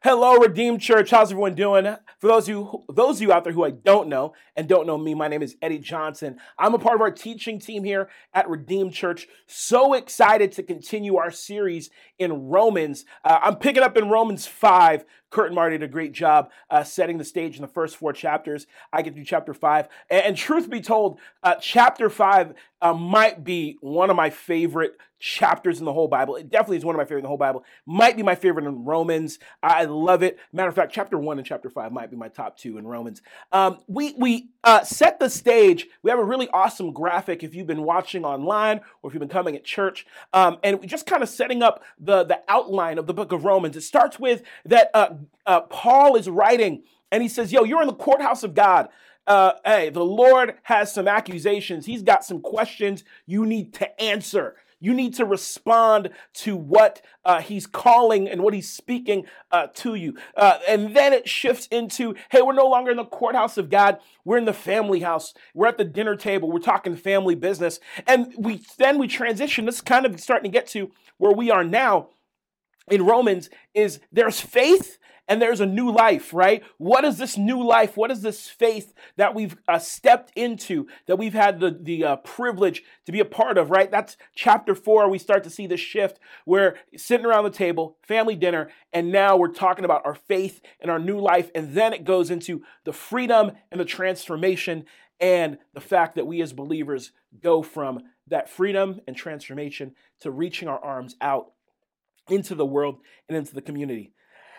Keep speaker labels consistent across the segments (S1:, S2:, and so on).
S1: Hello, Redeemed Church. How's everyone doing? For those of you, those of you out there who I don't know and don't know me, my name is Eddie Johnson. I'm a part of our teaching team here at Redeemed Church. So excited to continue our series in Romans. Uh, I'm picking up in Romans five. Kurt and Marty did a great job uh, setting the stage in the first four chapters. I get through chapter five, and, and truth be told, uh, chapter five uh, might be one of my favorite chapters in the whole Bible. It definitely is one of my favorite in the whole Bible. Might be my favorite in Romans. I love it. Matter of fact, chapter one and chapter five might be my top two in Romans. Um, we we uh, set the stage. We have a really awesome graphic if you've been watching online or if you've been coming at church, um, and just kind of setting up the the outline of the book of Romans. It starts with that uh, uh, Paul is writing, and he says, "Yo, you're in the courthouse of God." Uh, hey, the Lord has some accusations. He's got some questions you need to answer. You need to respond to what uh, he's calling and what he's speaking uh, to you. Uh, and then it shifts into hey, we're no longer in the courthouse of God. We're in the family house. We're at the dinner table. We're talking family business. And we then we transition. This is kind of starting to get to where we are now in Romans is there's faith and there's a new life, right? What is this new life? What is this faith that we've uh, stepped into, that we've had the, the uh, privilege to be a part of, right? That's chapter four. We start to see the shift where sitting around the table, family dinner, and now we're talking about our faith and our new life. And then it goes into the freedom and the transformation and the fact that we as believers go from that freedom and transformation to reaching our arms out into the world and into the community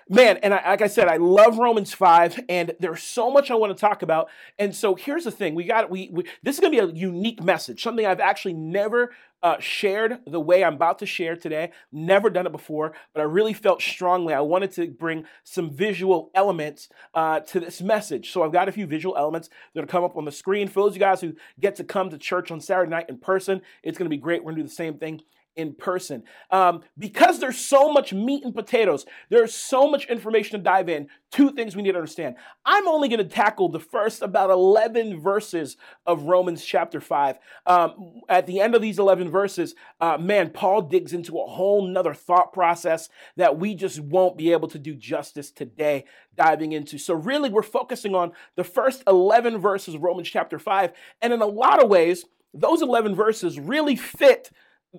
S1: man and I, like i said i love romans 5 and there's so much i want to talk about. And so here's the thing we got we, we this is going to be a unique message something i've actually never uh, shared the way i'm about to share today never done it before but i really felt strongly i wanted to bring some visual elements uh, to this message. So i've got a few visual elements that are come up on the screen. For those of you guys who get to come to church on saturday night in person it's going to be great we're going to do the same thing in person. Um, because there's so much meat and potatoes, there's so much information to dive in. Two things we need to understand. I'm only going to tackle the first about 11 verses of Romans chapter 5. Um, at the end of these 11 verses, uh, man, Paul digs into a whole nother thought process that we just won't be able to do justice today diving into. So, really, we're focusing on the first 11 verses of Romans chapter 5. And in a lot of ways, those 11 verses really fit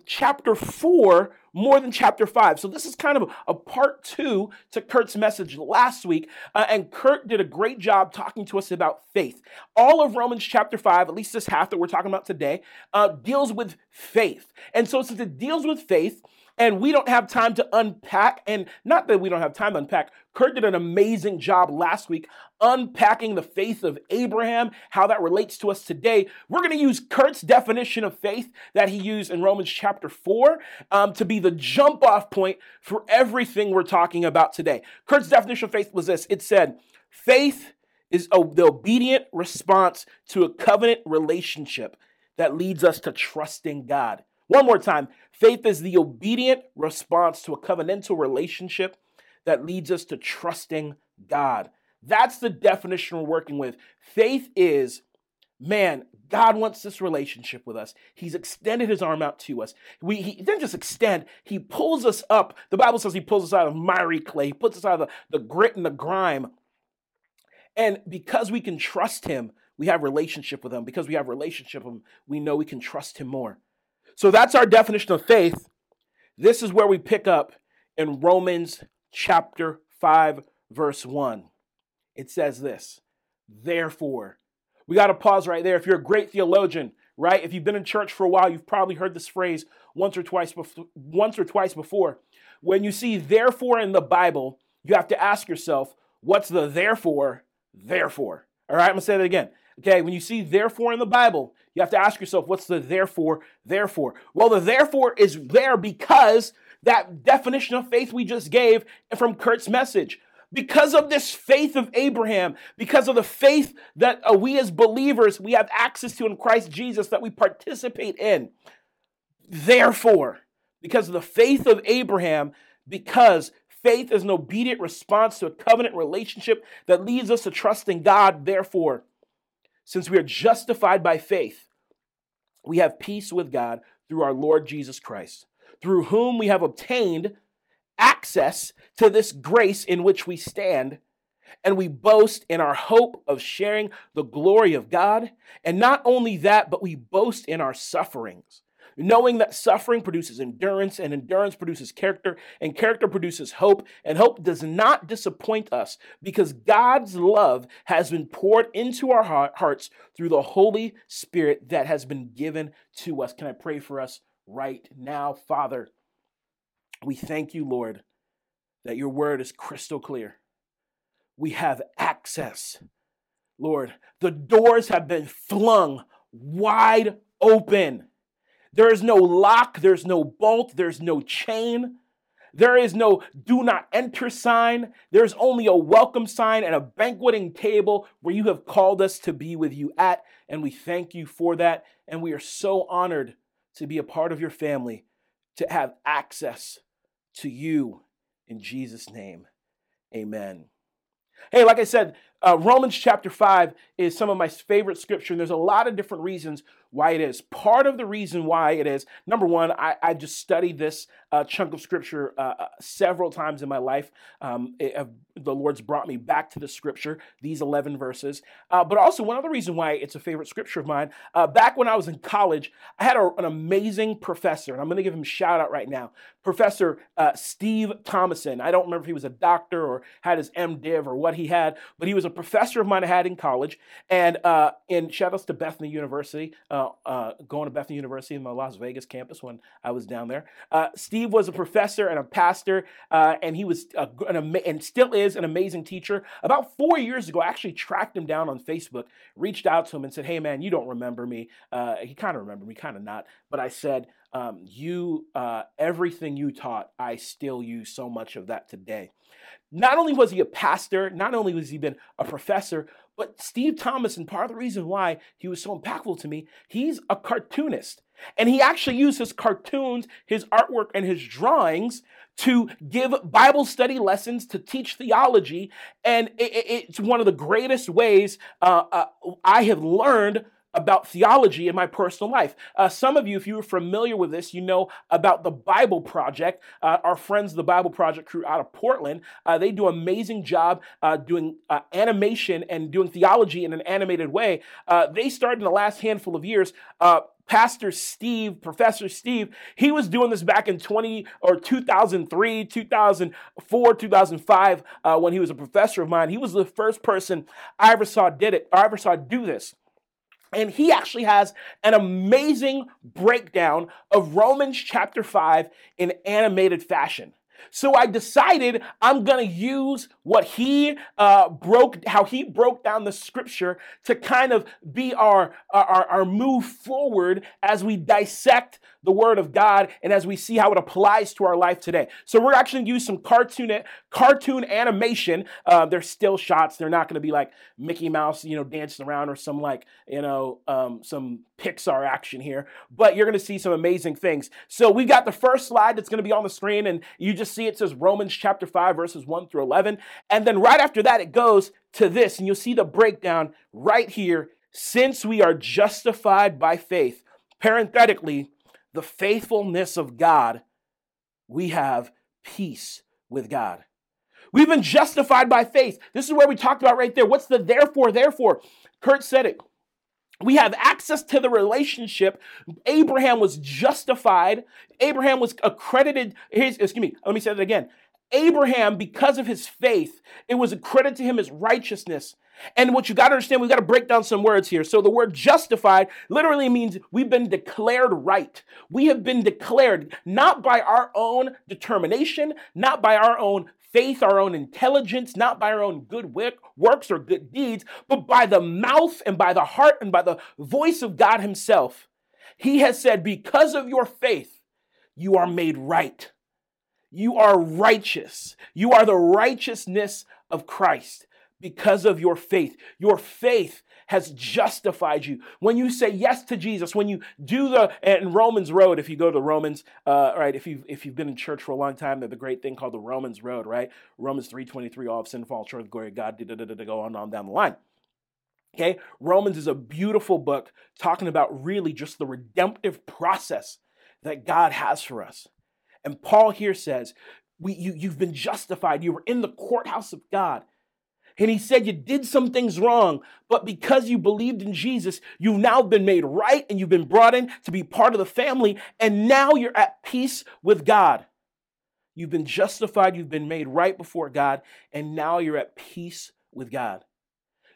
S1: chapter four more than chapter five. So this is kind of a part two to Kurt's message last week. Uh, and Kurt did a great job talking to us about faith. All of Romans chapter five, at least this half that we're talking about today, uh, deals with faith. And so since it deals with faith, and we don't have time to unpack, and not that we don't have time to unpack, Kurt did an amazing job last week unpacking the faith of Abraham, how that relates to us today. We're going to use Kurt's definition of faith that he used in Romans chapter 4 um, to be the jump off point for everything we're talking about today. Kurt's definition of faith was this it said, faith is the obedient response to a covenant relationship that leads us to trusting God. One more time faith is the obedient response to a covenantal relationship that leads us to trusting God. That's the definition we're working with. Faith is, man, God wants this relationship with us. He's extended his arm out to us. We, he didn't just extend, he pulls us up. The Bible says he pulls us out of miry clay, he puts us out of the, the grit and the grime. And because we can trust him, we have relationship with him. Because we have relationship with him, we know we can trust him more. So that's our definition of faith. This is where we pick up in Romans chapter 5, verse 1. It says this Therefore, we got to pause right there. If you're a great theologian, right? If you've been in church for a while, you've probably heard this phrase once or twice before, once or twice before. When you see therefore in the Bible, you have to ask yourself, what's the therefore, therefore? All right, I'm gonna say that again. Okay, when you see therefore in the Bible, you have to ask yourself, what's the therefore, therefore? Well, the therefore is there because that definition of faith we just gave from Kurt's message. Because of this faith of Abraham, because of the faith that uh, we as believers we have access to in Christ Jesus that we participate in. Therefore, because of the faith of Abraham, because faith is an obedient response to a covenant relationship that leads us to trust in God, therefore, since we are justified by faith, we have peace with God through our Lord Jesus Christ, through whom we have obtained access to this grace in which we stand and we boast in our hope of sharing the glory of God. And not only that, but we boast in our sufferings, knowing that suffering produces endurance, and endurance produces character, and character produces hope, and hope does not disappoint us because God's love has been poured into our hearts through the Holy Spirit that has been given to us. Can I pray for us right now, Father? We thank you, Lord, that your word is crystal clear we have access. Lord, the doors have been flung wide open. There is no lock, there's no bolt, there's no chain. There is no do not enter sign. There's only a welcome sign and a banqueting table where you have called us to be with you at. And we thank you for that. And we are so honored to be a part of your family, to have access to you. In Jesus' name, amen. Hey, like I said, uh, Romans chapter 5 is some of my favorite scripture, and there's a lot of different reasons why it is. Part of the reason why it is, number one, I, I just studied this uh, chunk of scripture uh, uh several times in my life. Um, it, the Lord's brought me back to the scripture, these 11 verses. Uh, but also, one other reason why it's a favorite scripture of mine, uh, back when I was in college, I had a, an amazing professor, and I'm going to give him a shout out right now. Professor Steve Thomason. I don't remember if he was a doctor or had his MDiv or what he had, but he was a professor of mine I had in college. And in shout outs to Bethany University. Uh, uh, uh, going to Bethany University in the Las Vegas campus when I was down there. Uh, Steve was a professor and a pastor, uh, and he was a, an ama- and still is an amazing teacher. About four years ago, I actually tracked him down on Facebook, reached out to him, and said, "Hey, man, you don't remember me." Uh, he kind of remembered me, kind of not, but I said. Um, you, everything you taught, I still use so much of that today. Not only was he a pastor, not only was he been a professor, but Steve Thomas, and part of the reason why he was so impactful to me, he's a cartoonist. And he actually used his cartoons, his artwork, and his drawings to give Bible study lessons, to teach theology. And it's one of the greatest ways uh, uh, I have learned about theology in my personal life. Uh, some of you, if you are familiar with this, you know about the Bible Project. Uh, our friends, the Bible Project crew out of Portland, uh, they do an amazing job uh, doing uh, animation and doing theology in an animated way. Uh, they started in the last handful of years. Pastor Steve, Professor Steve, he was doing this back in 20 or 2003, 2004, 2005 when he was a professor of mine. He was the first person I ever saw did it, I ever saw do this. And he actually has an amazing breakdown of Romans chapter 5 in animated fashion. So I decided I'm going to use what he uh, broke, how he broke down the scripture to kind of be our, our, our move forward as we dissect the word of God and as we see how it applies to our life today. So we're actually going to use some cartoon, cartoon animation. Uh, they're still shots. They're not going to be like Mickey Mouse, you know, dancing around or some like, you know, um, some Pixar action here, but you're going to see some amazing things. So we got the first slide that's going to be on the screen and you just see it says Romans chapter 5 verses 1 through 11. And then right after that, it goes to this and you'll see the breakdown right here. Since we are justified by faith, parenthetically, the faithfulness of God, we have peace with God. We've been justified by faith. This is where we talked about right there. What's the therefore, therefore? Kurt said it. We have access to the relationship. Abraham was justified. Abraham was accredited. Here's, excuse me, let me say that again. Abraham, because of his faith, it was accredited to him as righteousness. And what you got to understand, we got to break down some words here. So the word justified literally means we've been declared right. We have been declared not by our own determination, not by our own faith, our own intelligence, not by our own good works or good deeds, but by the mouth and by the heart and by the voice of God Himself. He has said, because of your faith, you are made right. You are righteous. You are the righteousness of Christ because of your faith. Your faith has justified you. When you say yes to Jesus, when you do the in Romans Road, if you go to Romans, uh, right, if you if you've been in church for a long time, there's a great thing called the Romans Road, right? Romans three twenty three, all of sin fall short of the glory of God. Da, da, da, go on on down the line. Okay, Romans is a beautiful book talking about really just the redemptive process that God has for us. And Paul here says, we, you, you've been justified. You were in the courthouse of God. And he said you did some things wrong, but because you believed in Jesus, you've now been made right and you've been brought in to be part of the family. And now you're at peace with God. You've been justified, you've been made right before God, and now you're at peace with God.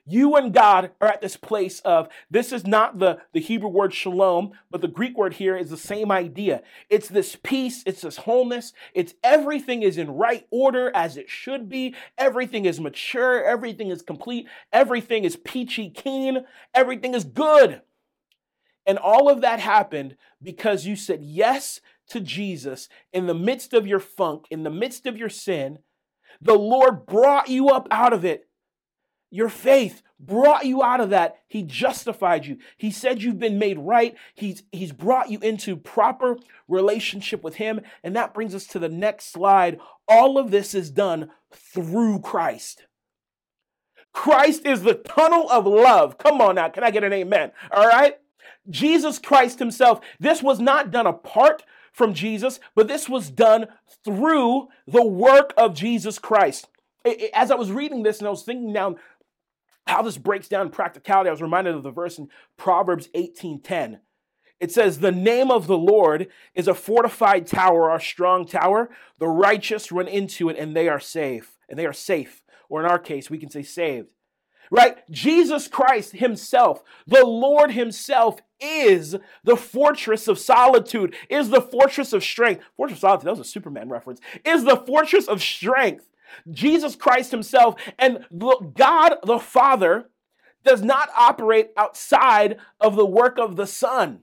S1: You and God are at this place of this is not the, the Hebrew word shalom, but the Greek word here is the same idea. It's this peace, it's this wholeness, it's everything is in right order as it should be. Everything is mature, everything is complete, everything is peachy keen, everything is good. And all of that happened because you said yes to Jesus in the midst of your funk, in the midst of your sin. The Lord brought you up out of it your faith brought you out of that. He justified you. He said you've been made right. He's, he's brought you into proper relationship with Him. And that brings us to the next slide. All of this is done through Christ. Christ is the tunnel of love. Come on now. Can I get an amen? All right. Jesus Christ Himself, this was not done apart from Jesus, but this was done through the work of Jesus Christ. As I was reading this and I was thinking down how this breaks down practicality, I was reminded of the verse in Proverbs 18:10. It says, The name of the Lord is a fortified tower or a strong tower. The righteous run into it and they are safe. And they are safe. Or in our case, we can say saved. Right? Jesus Christ Himself, the Lord Himself, is the fortress of solitude, is the fortress of strength. Fortress of solitude, that was a Superman reference, is the fortress of strength. Jesus Christ Himself and God the Father does not operate outside of the work of the Son.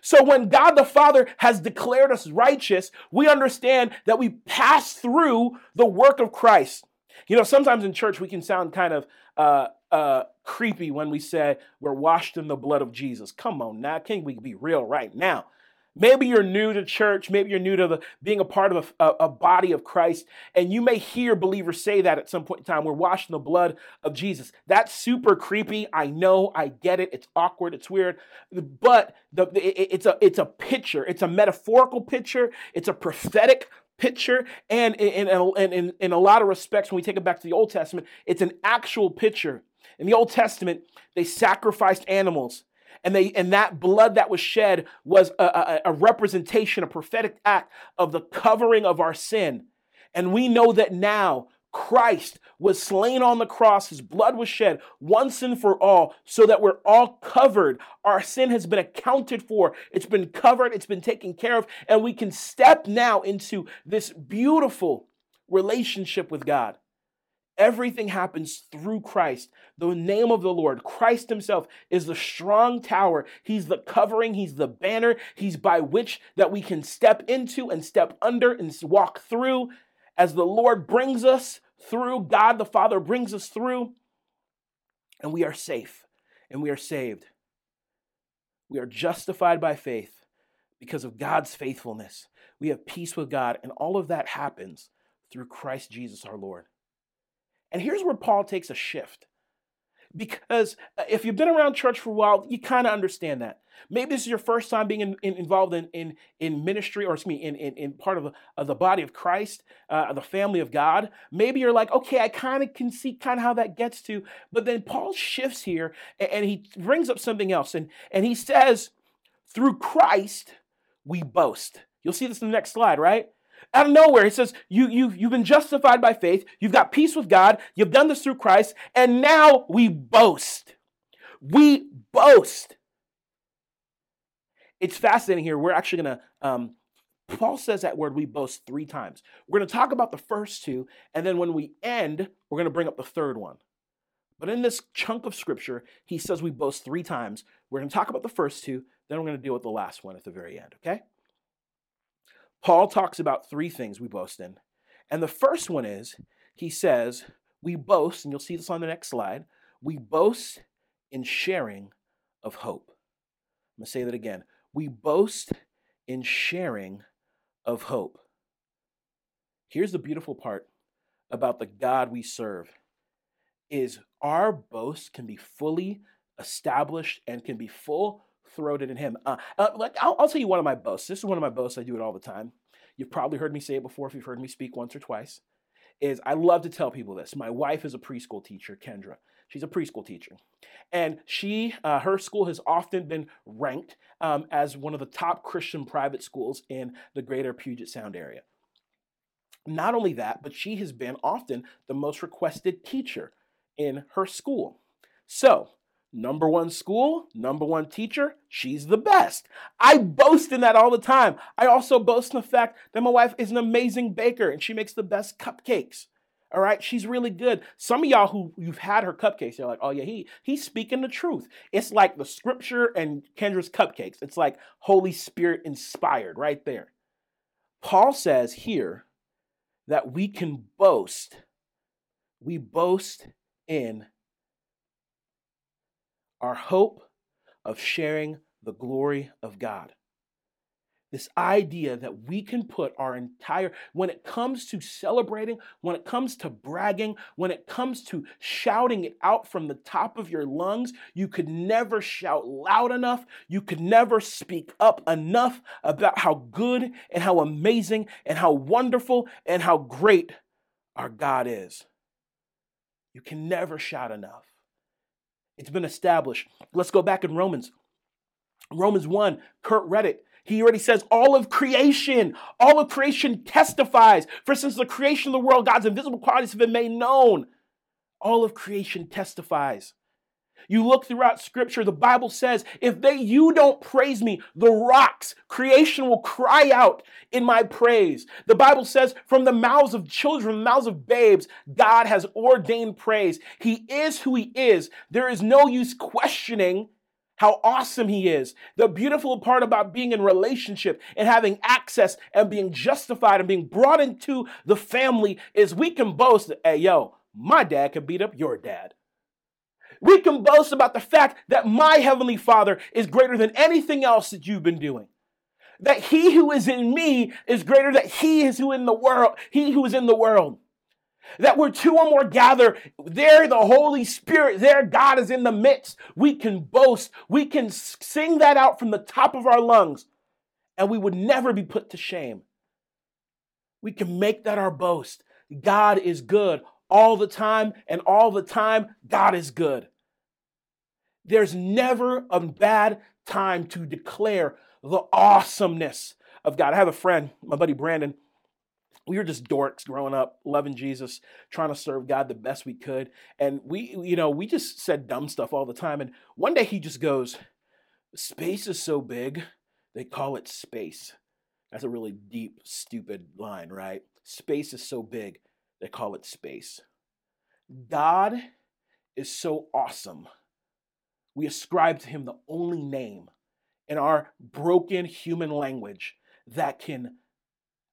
S1: So when God the Father has declared us righteous, we understand that we pass through the work of Christ. You know, sometimes in church we can sound kind of uh, uh, creepy when we say we're washed in the blood of Jesus. Come on now, can we be real right now? Maybe you're new to church. Maybe you're new to the, being a part of a, a, body of Christ. And you may hear believers say that at some point in time. We're washed in the blood of Jesus. That's super creepy. I know. I get it. It's awkward. It's weird. But the, it, it's, a, it's a picture. It's a metaphorical picture. It's a prophetic picture. And in, in, in, in a lot of respects, when we take it back to the Old Testament, it's an actual picture. In the Old Testament, they sacrificed animals and they and that blood that was shed was a, a, a representation, a prophetic act of the covering of our sin. And we know that now Christ was slain on the cross. His blood was shed once and for all so that we're all covered. Our sin has been accounted for. It's been covered. It's been taken care of. And we can step now into this beautiful relationship with God. Everything happens through Christ. The name of the Lord, Christ Himself, is the strong tower. He's the covering, He's the banner, He's by which that we can step into and step under and walk through as the Lord brings us through, God the Father brings us through, and we are safe and we are saved. We are justified by faith because of God's faithfulness. We have peace with God, and all of that happens through Christ Jesus our Lord. And here's where Paul takes a shift. Because uh, if you've been around church for a while, you kind of understand that. Maybe this is your first time being in, in, involved in, in, in ministry or excuse me, in, in, in part of the, of the body of Christ, uh, the family of God. Maybe you're like, okay, I kind of can see kind of how that gets to. But then Paul shifts here and, and he brings up something else. And, and he says, through Christ, we boast. You'll see this in the next slide, right? Out of nowhere. He says, you, you, You've been justified by faith. You've got peace with God. You've done this through Christ. And now we boast. We boast. It's fascinating here. We're actually going to, um, Paul says that word we boast three times. We're going to talk about the first two. And then when we end, we're going to bring up the third one. But in this chunk of scripture, he says we boast three times. We're going to talk about the first two. Then we're going to deal with the last one at the very end, okay? Paul talks about three things we boast in. And the first one is he says, we boast, and you'll see this on the next slide, we boast in sharing of hope. I'm going to say that again. We boast in sharing of hope. Here's the beautiful part about the God we serve is our boast can be fully established and can be full throated in him. Uh, uh, like I'll, I'll, tell you one of my boasts. This is one of my boasts. I do it all the time. you've probably heard me say it before if you've heard me speak once or twice, is I love to tell people this. My wife is a preschool teacher, Kendra. She's a preschool teacher. And she, uh, her school has often been ranked um, as one of the top Christian private schools in the greater Puget Sound area. Not only that, but she has been often the most requested teacher in her school. So, number one school, number one teacher, she's the best. I boast in that all the time. I also boast in the fact that my wife is an amazing baker and she makes the best cupcakes. All right, she's really good. Some of y'all who you've had her cupcakes, you're like, oh yeah, he he's speaking the truth. It's like the scripture and Kendra's cupcakes. It's like Holy Spirit inspired right there. Paul says here that we can boast. We boast in our hope of sharing the glory of God. This idea that we can put our entire, when it comes to celebrating, when it comes to bragging, when it comes to shouting it out from the top of your lungs, you could never shout loud enough. You could never speak up enough about how good and how amazing and how wonderful and how great our God is. You can never shout enough. It's been established. Let's go back in Romans. Romans 1, Kurt read it. He already says all of creation, all of creation testifies. For since the creation of the world, God's invisible qualities have been made known. All of creation testifies. You look throughout scripture, the Bible says, if they you don't praise me, the rocks, creation will cry out in my praise. The Bible says, from the mouths of children, mouths of babes, God has ordained praise. He is who he is. There is no use questioning how awesome he is. The beautiful part about being in relationship and having access and being justified and being brought into the family is we can boast, hey, yo, my dad can beat up your dad. We can boast about the fact that my heavenly father is greater than anything else that you've been doing. That he who is in me is greater than he is who in the world, he who is in the world. That where two or more gather, there the Holy Spirit, there God is in the midst. We can boast. We can sing that out from the top of our lungs, and we would never be put to shame. We can make that our boast. God is good all the time, and all the time, God is good. There's never a bad time to declare the awesomeness of God. I have a friend, my buddy Brandon we were just dorks growing up, loving Jesus, trying to serve God the best we could. And we, you know, we just said dumb stuff all the time. And one day he just goes, Space is so big, they call it space. That's a really deep, stupid line, right? Space is so big, they call it space. God is so awesome. We ascribe to him the only name in our broken human language that can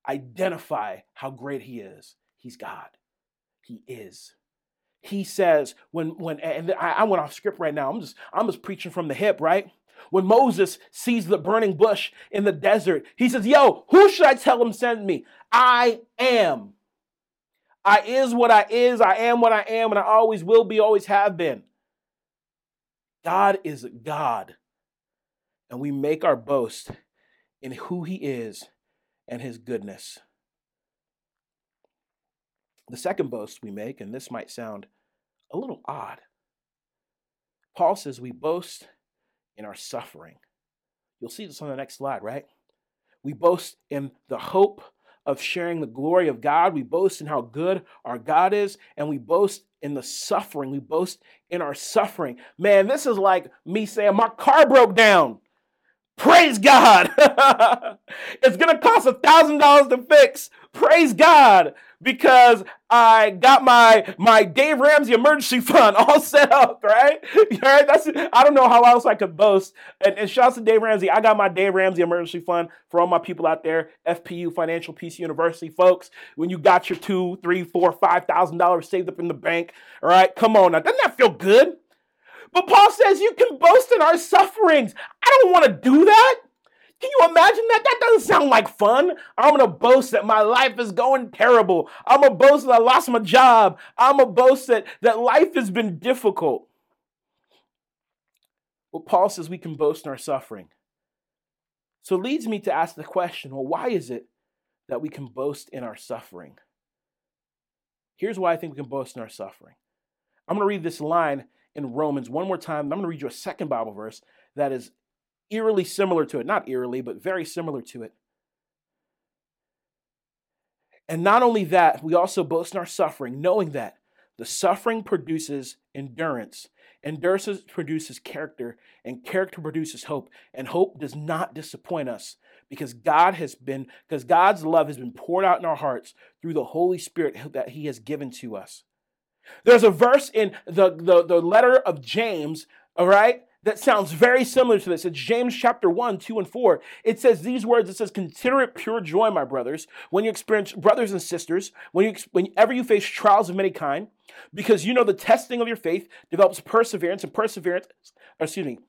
S1: identify how great he is. He's God. He is. He says when when and I, I went off script right now. I'm just I'm just preaching from the hip, right? When Moses sees the burning bush in the desert, he says, Yo, who should I tell him send me? I am. I is what I is, I am what I am, and I always will be, always have been. God is God. And we make our boast in who he is and his goodness. The second boast we make, and this might sound a little odd, Paul says we boast in our suffering. You'll see this on the next slide, right? We boast in the hope of sharing the glory of God. We boast in how good our God is, and we boast in the suffering. We boast in our suffering. Man, this is like me saying, My car broke down. Praise God. it's going to cost a $1,000 to fix. Praise God because I got my my Dave Ramsey emergency fund all set up, right? right? That's I don't know how else I could boast. And, and shouts to Dave Ramsey. I got my Dave Ramsey emergency fund for all my people out there, FPU Financial Peace University folks. When you got your two, three, four, five thousand dollars saved up in the bank, all right? Come on now, doesn't that feel good? But Paul says you can boast in our sufferings. I don't want to do that. Can you imagine that? That doesn't sound like fun. I'm to boast that my life is going terrible. I'm to boast that I lost my job. I'm to boast that, that life has been difficult. Well, Paul says we can boast in our suffering. So it leads me to ask the question well, why is it that we can boast in our suffering. Here's why I think we can boast in our suffering. I'm to read this line in Romans one more time. I'm going to read you a second Bible verse that is eerily similar to it. Not eerily, but very similar to it. And not only that, we also boast in our suffering, knowing that the suffering produces endurance. Endurance produces character, and character produces hope. And hope does not disappoint us because God has been, because God's love has been poured out in our hearts through the Holy Spirit that He has given to us. There's a verse in the, the, the letter of James, all right, that sounds very similar to this. It's James chapter 1, 2, and 4. It says these words, it says, Consider it pure joy, my brothers, when you experience brothers and sisters, when you whenever you face trials of many kind, because you know the testing of your faith develops perseverance, and perseverance, excuse me,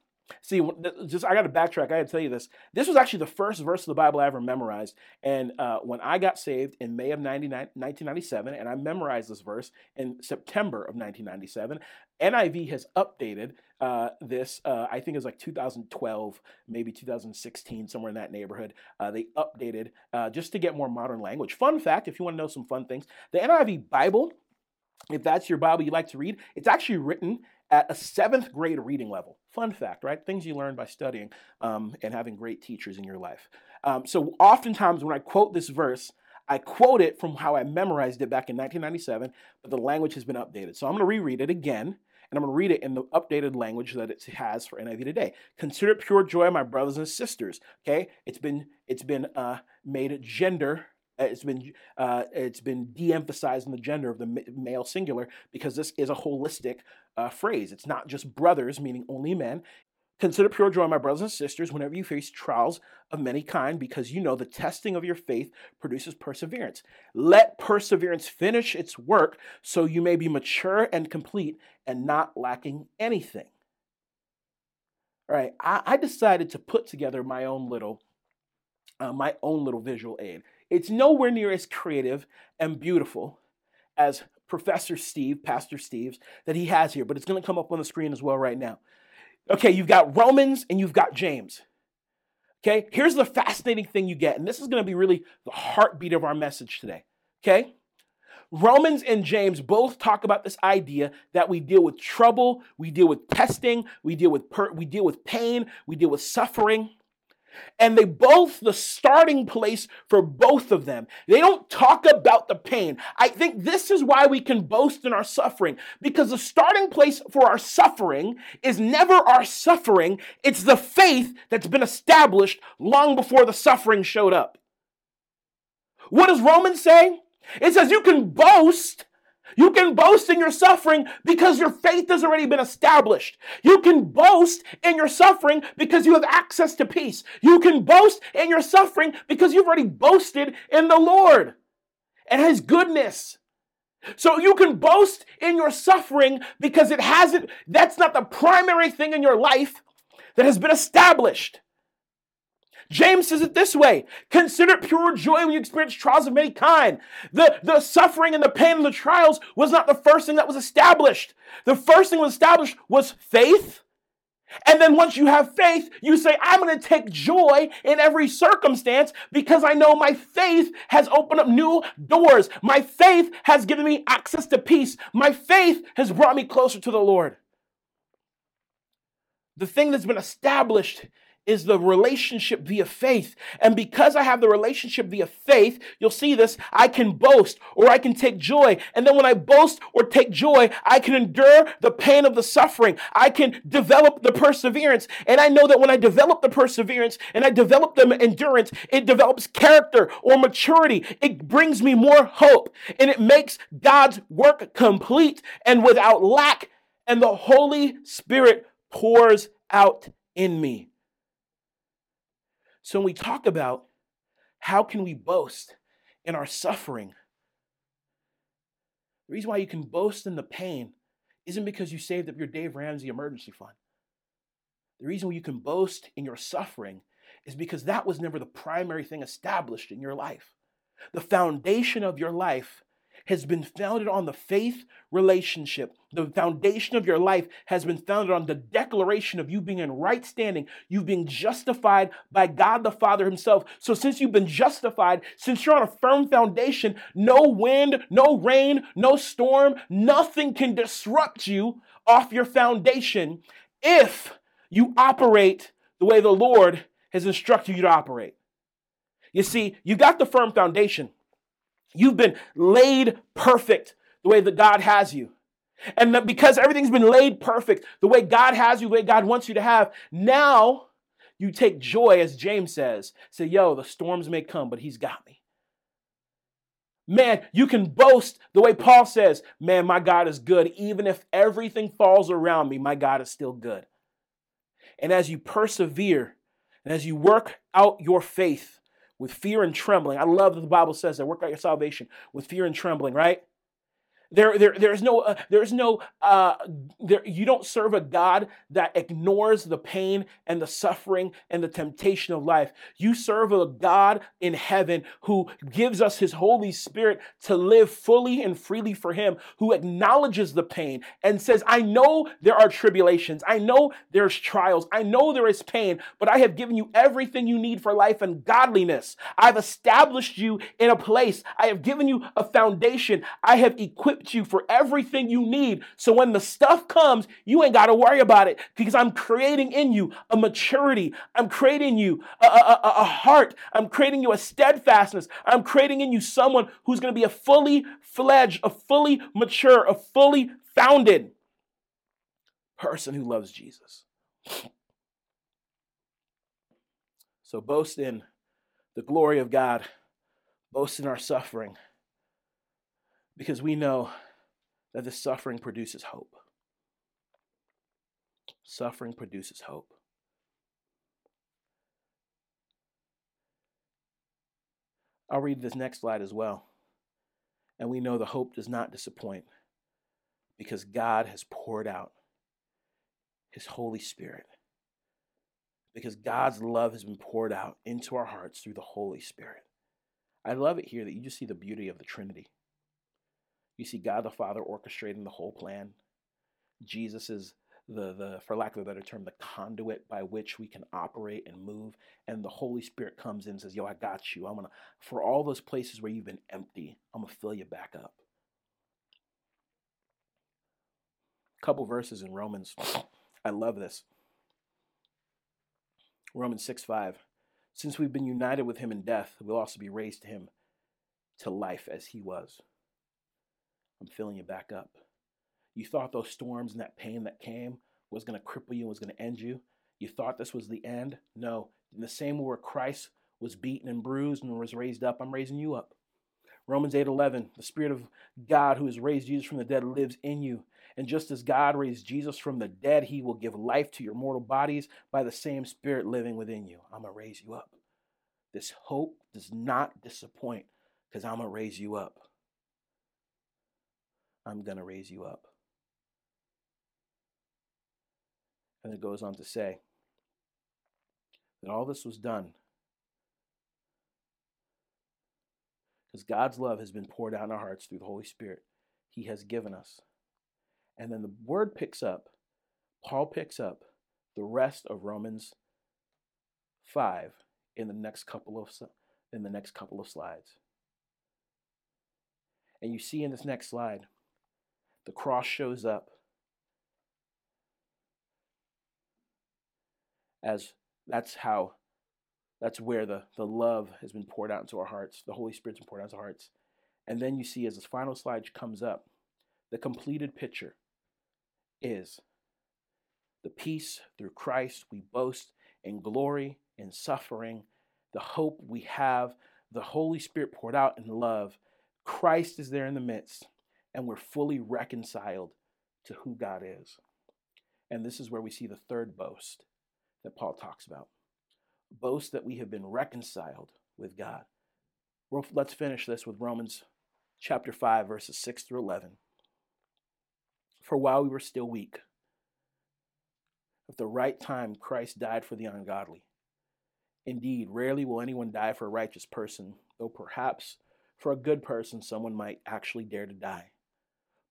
S1: See, just I got to backtrack. I got to tell you this. This was actually the first verse of the Bible I ever memorized. And uh, when I got saved in May of 1997, and I memorized this verse in September of 1997, NIV has updated uh, this. Uh, I think it was like 2012, maybe 2016, somewhere in that neighborhood. Uh, they updated uh, just to get more modern language. Fun fact: if you want to know some fun things, the NIV Bible if that's your Bible you like to read, it's actually written at a seventh grade reading level. Fun fact, right? Things you learn by studying um, and having great teachers in your life. Um, so, oftentimes when I quote this verse, I quote it from how I memorized it back in 1997, but the language has been updated. So, I'm going to reread it again, and I'm going to read it in the updated language that it has for NIV today. Consider pure joy, my brothers and sisters. Okay, it's been it's been uh, made gender uh, it's been uh, it's been de-emphasizing the gender of the male singular because this is a holistic uh, phrase. It's not just brothers, meaning only men. Consider pure joy, my brothers and sisters, whenever you face trials of many kind, because you know the testing of your faith produces perseverance. Let perseverance finish its work, so you may be mature and complete and not lacking anything. All right, I, I decided to put together my own little, uh, my own little visual aid. It's nowhere near as creative and beautiful as Professor Steve, Pastor Steve's, that he has here, but it's going to come up on the screen as well right now. Okay, you've got Romans and you've got James. Okay, here's the fascinating thing you get, and this is going to be really the heartbeat of our message today. Okay, Romans and James both talk about this idea that we deal with trouble, we deal with testing, we deal with per- we deal with pain, we deal with suffering. And they both, the starting place for both of them. They don't talk about the pain. I think this is why we can boast in our suffering, because the starting place for our suffering is never our suffering, it's the faith that's been established long before the suffering showed up. What does Romans say? It says you can boast you can boast in your suffering because your faith has already been established. You can boast in your suffering because you have access to peace. You can boast in your suffering because you've already boasted in the Lord and His goodness. So you can boast in your suffering because it hasn't, that's not the primary thing in your life that has been established. James says it this way Consider it pure joy when you experience trials of many kind. The, the suffering and the pain of the trials was not the first thing that was established. The first thing was established was faith. And then once you have faith, you say, I'm going to take joy in every circumstance because I know my faith has opened up new doors. My faith has given me access to peace. My faith has brought me closer to the Lord. The thing that's been established is the relationship via faith. And because I have the relationship via faith, you'll see this, I can boast or I can take joy. And then when I boast or take joy, I can endure the pain of the suffering. I can develop the perseverance. And I know that when I develop the perseverance and I develop the endurance, it develops character or maturity. It brings me more hope and it makes God's work complete and without lack. And the Holy Spirit pours out in me. So when we talk about how can we boast in our suffering, the reason why you can boast in the pain isn't because you saved up your Dave Ramsey emergency fund. The reason why you can boast in your suffering is because that was never the primary thing established in your life. The foundation of your life has been founded on the faith relationship. The foundation of your life has been founded on the declaration of you being in right standing, You've been justified by God the Father Himself. So, since you've been justified, since you're on a firm foundation, no wind, no rain, no storm, nothing can disrupt you off your foundation if you operate the way the Lord has instructed you to operate. You see, you got the firm foundation. You've been laid perfect the way that God has you. And because everything's been laid perfect, the way God has you, the way God wants you to have, now you take joy, as James says. Say, yo, the storms may come, but he's got me. Man, you can boast the way Paul says, man, my God is good. Even if everything falls around me, my God is still good. And as you persevere and as you work out your faith, with fear and trembling. I love that the Bible says that work out your salvation with fear and trembling, right? There, there, there's no, uh, there's no, uh, there, you don't serve a God that ignores the pain and the suffering and the temptation of life. You serve a God in heaven who gives us his Holy Spirit to live fully and freely for him, who acknowledges the pain and says, I know there are tribulations. I know there's trials. I know there is pain, but I have given you everything you need for life and godliness. I've established you in a place. I have given you a foundation. I have equipped equipped you for everything you need. So when the stuff comes, you ain't got to worry about it because I'm creating in you a maturity. I'm creating you a, a, a, heart. I'm creating you a steadfastness. I'm creating in you someone who's going to be a fully fledged, a fully mature, a fully founded person who loves Jesus. So boast in the glory of God, boast in our suffering because we know that the suffering produces hope. Suffering produces hope. I'll read this next slide as well. And we know the hope does not disappoint because God has poured out his Holy Spirit. Because God's love has been poured out into our hearts through the Holy Spirit. I love it here that you just see the beauty of the Trinity. You see God the Father orchestrating the whole plan. Jesus is the, the for lack of a better term, the conduit by which we can operate and move. And the Holy Spirit comes in and says, Yo, I got you. I'm gonna for all those places where you've been empty, I'm gonna fill you back up. A Couple verses in Romans. I love this. Romans 6 5. Since we've been united with him in death, we'll also be raised to him to life as he was. I'm filling you back up. You thought those storms and that pain that came was going to cripple you and was going to end you. You thought this was the end. No. In the same way where Christ was beaten and bruised and was raised up, I'm raising you up. Romans 8:11, the Spirit of God who has raised Jesus from the dead lives in you. And just as God raised Jesus from the dead, he will give life to your mortal bodies by the same Spirit living within you. I'm going to raise you up. This hope does not disappoint because I'm going to raise you up. I'm going to raise you up. And it goes on to say that all this was done because God's love has been poured out in our hearts through the Holy Spirit He has given us. And then the word picks up, Paul picks up the rest of Romans 5 in the next couple of in the next couple of slides. And you see in this next slide the cross shows up as that's how that's where the, the love has been poured out into our hearts. The holy spirit's been poured out into our hearts. And then you see as this final slide comes up the completed picture is the peace through christ. We boast in glory in suffering the hope we have the holy spirit poured out in love. Christ is there in the midst and we're fully reconciled to who God is. And this is where we see the third boast that Paul talks about boast that we have been reconciled with God. Well, let's finish this with Romans chapter 5, verses 6 through 11. For while we were still weak, at the right time Christ died for the ungodly. Indeed, rarely will anyone die for a righteous person, though perhaps For a good person, someone might actually dare to die.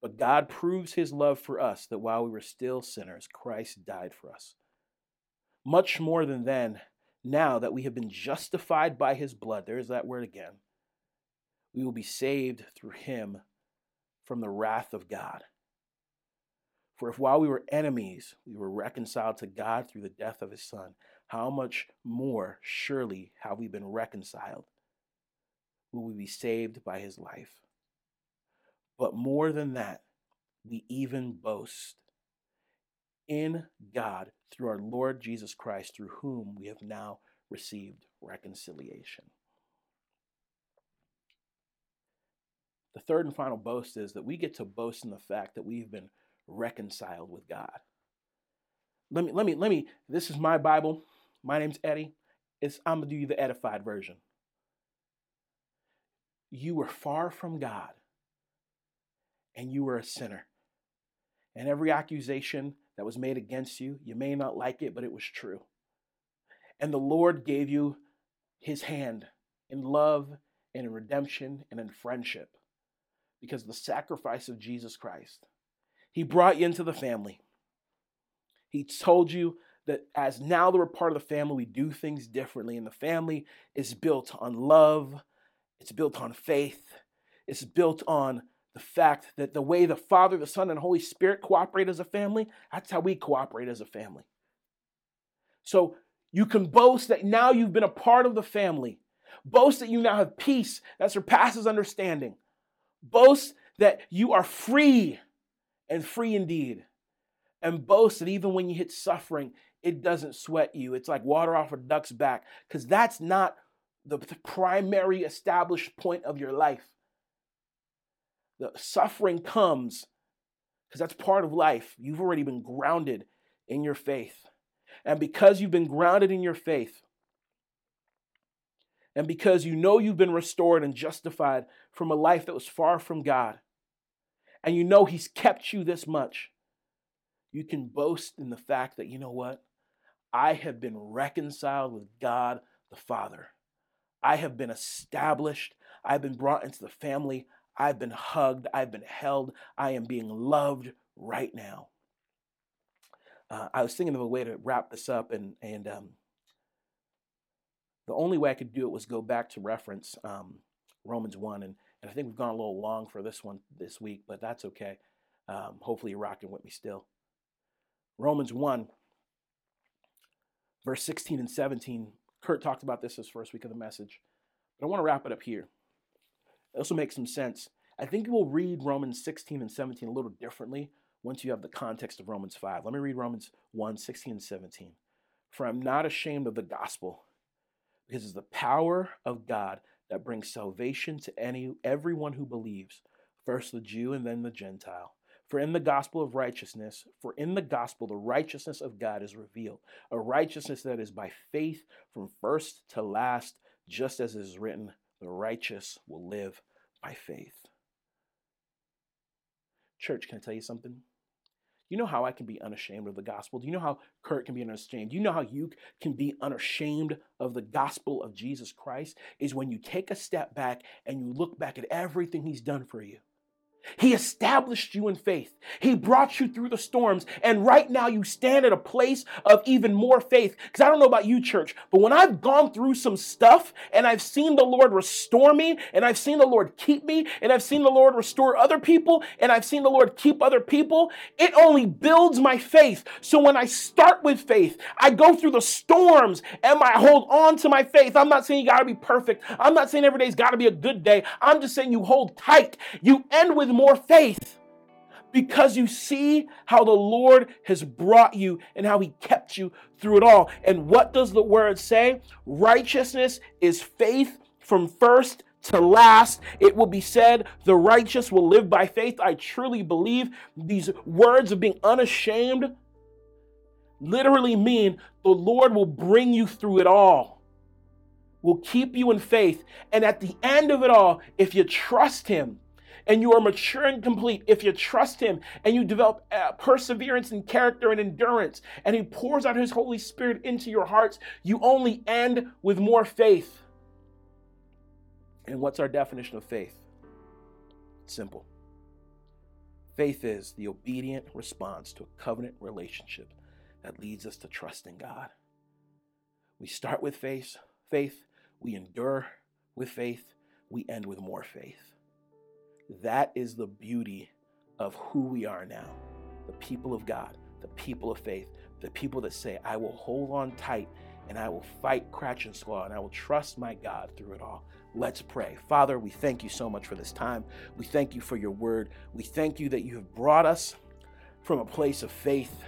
S1: But God proves his love for us that while we were still sinners, Christ died for us. Much more than then, now that we have been justified by his blood, there's that word again, we will be saved through him from the wrath of God. For if while we were enemies, we were reconciled to God through the death of his Son, how much more surely have we been reconciled? Will we be saved by his life? But more than that, we even boast in God through our Lord Jesus Christ, through whom we have now received reconciliation. The third and final boast is that we get to boast in the fact that we've been reconciled with God. Let me, let me, let me, this is my Bible. My name's Eddie. It's, I'm going to do you the edified version. You were far from God and you were a sinner. And every accusation that was made against you, you may not like it, but it was true. And the Lord gave you his hand in love and in redemption and in friendship because of the sacrifice of Jesus Christ. He brought you into the family. He told you that as now that we're part of the family, we do things differently. And the family is built on love, it's built on faith, it's built on the fact that the way the Father, the Son, and Holy Spirit cooperate as a family, that's how we cooperate as a family. So you can boast that now you've been a part of the family. Boast that you now have peace that surpasses understanding. Boast that you are free and free indeed. And boast that even when you hit suffering, it doesn't sweat you. It's like water off a duck's back because that's not the, the primary established point of your life. The suffering comes because that's part of life. You've already been grounded in your faith. And because you've been grounded in your faith, and because you know you've been restored and justified from a life that was far from God, and you know He's kept you this much, you can boast in the fact that, you know what? I have been reconciled with God the Father. I have been established. I've been brought into the family. I've been hugged. I've been held. I am being loved right now. Uh, I was thinking of a way to wrap this up, and and um, the only way I could do it was go back to reference um, Romans one, and, and I think we've gone a little long for this one this week, but that's okay. Um, hopefully, you're rocking with me still. Romans one, verse sixteen and seventeen. Kurt talked about this his first week of the message, but I want to wrap it up here. This also makes some sense. I think you will read Romans 16 and 17 a little differently once you have the context of Romans 5. Let me read Romans 1 16 and 17. For I'm not ashamed of the gospel, because it's the power of God that brings salvation to any everyone who believes, first the Jew and then the Gentile. For in the gospel of righteousness, for in the gospel the righteousness of God is revealed, a righteousness that is by faith from first to last, just as it is written, the righteous will live by faith. Church, can I tell you something? You know how I can be unashamed of the gospel? Do you know how Kurt can be unashamed? Do you know how you can be unashamed of the gospel of Jesus Christ? Is when you take a step back and you look back at everything he's done for you. He established you in faith. He brought you through the storms. And right now you stand at a place of even more faith. Because I don't know about you, church, but when I've gone through some stuff and I've seen the Lord restore me and I've seen the Lord keep me and I've seen the Lord restore other people and I've seen the Lord keep other people, it only builds my faith. So when I start with faith, I go through the storms and I hold on to my faith. I'm not saying you got to be perfect. I'm not saying every day's got to be a good day. I'm just saying you hold tight. You end with more faith because you see how the Lord has brought you and how he kept you through it all. And what does the word say? Righteousness is faith from first to last. It will be said, the righteous will live by faith. I truly believe these words of being unashamed literally mean the Lord will bring you through it all. Will keep you in faith. And at the end of it all, if you trust Him, and you are mature and complete if you trust Him and you develop uh, perseverance and character and endurance, and He pours out His Holy Spirit into your hearts, you only end with more faith. And what's our definition of faith? simple. Faith is the obedient response to a covenant relationship that leads us to trust in God. We start with faith, faith, we endure with faith, we end with more faith. That is the beauty of who we are now the people of God, the people of faith, the people that say, I will hold on tight and I will fight, crash, and claw, and I will trust my God through it all. Let's pray. Father, we thank you so much for this time. We thank you for your word. We thank you that you have brought us from a place of faith.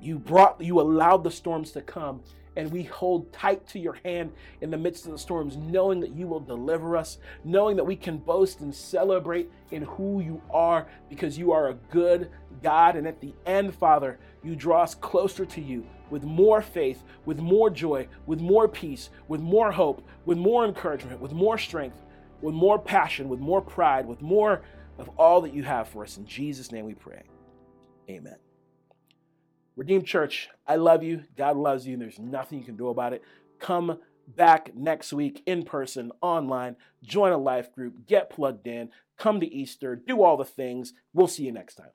S1: You brought you allowed the storms to come and we hold tight to your hand in the midst of the storms, knowing that you will deliver us, knowing that we can boast and celebrate in who you are because you are a good God. And at the end, Father, you draw us closer to you with more faith, with more joy, with more peace, with more hope, with more encouragement, with more strength, with more passion, with more pride, with more of all that you have for us. In Jesus' name we pray. Amen. Redeemed Church, I love you. God loves you, and there's nothing you can do about it. Come back next week in person, online, join a life group, get plugged in, come to Easter, do all the things. We'll see you next time.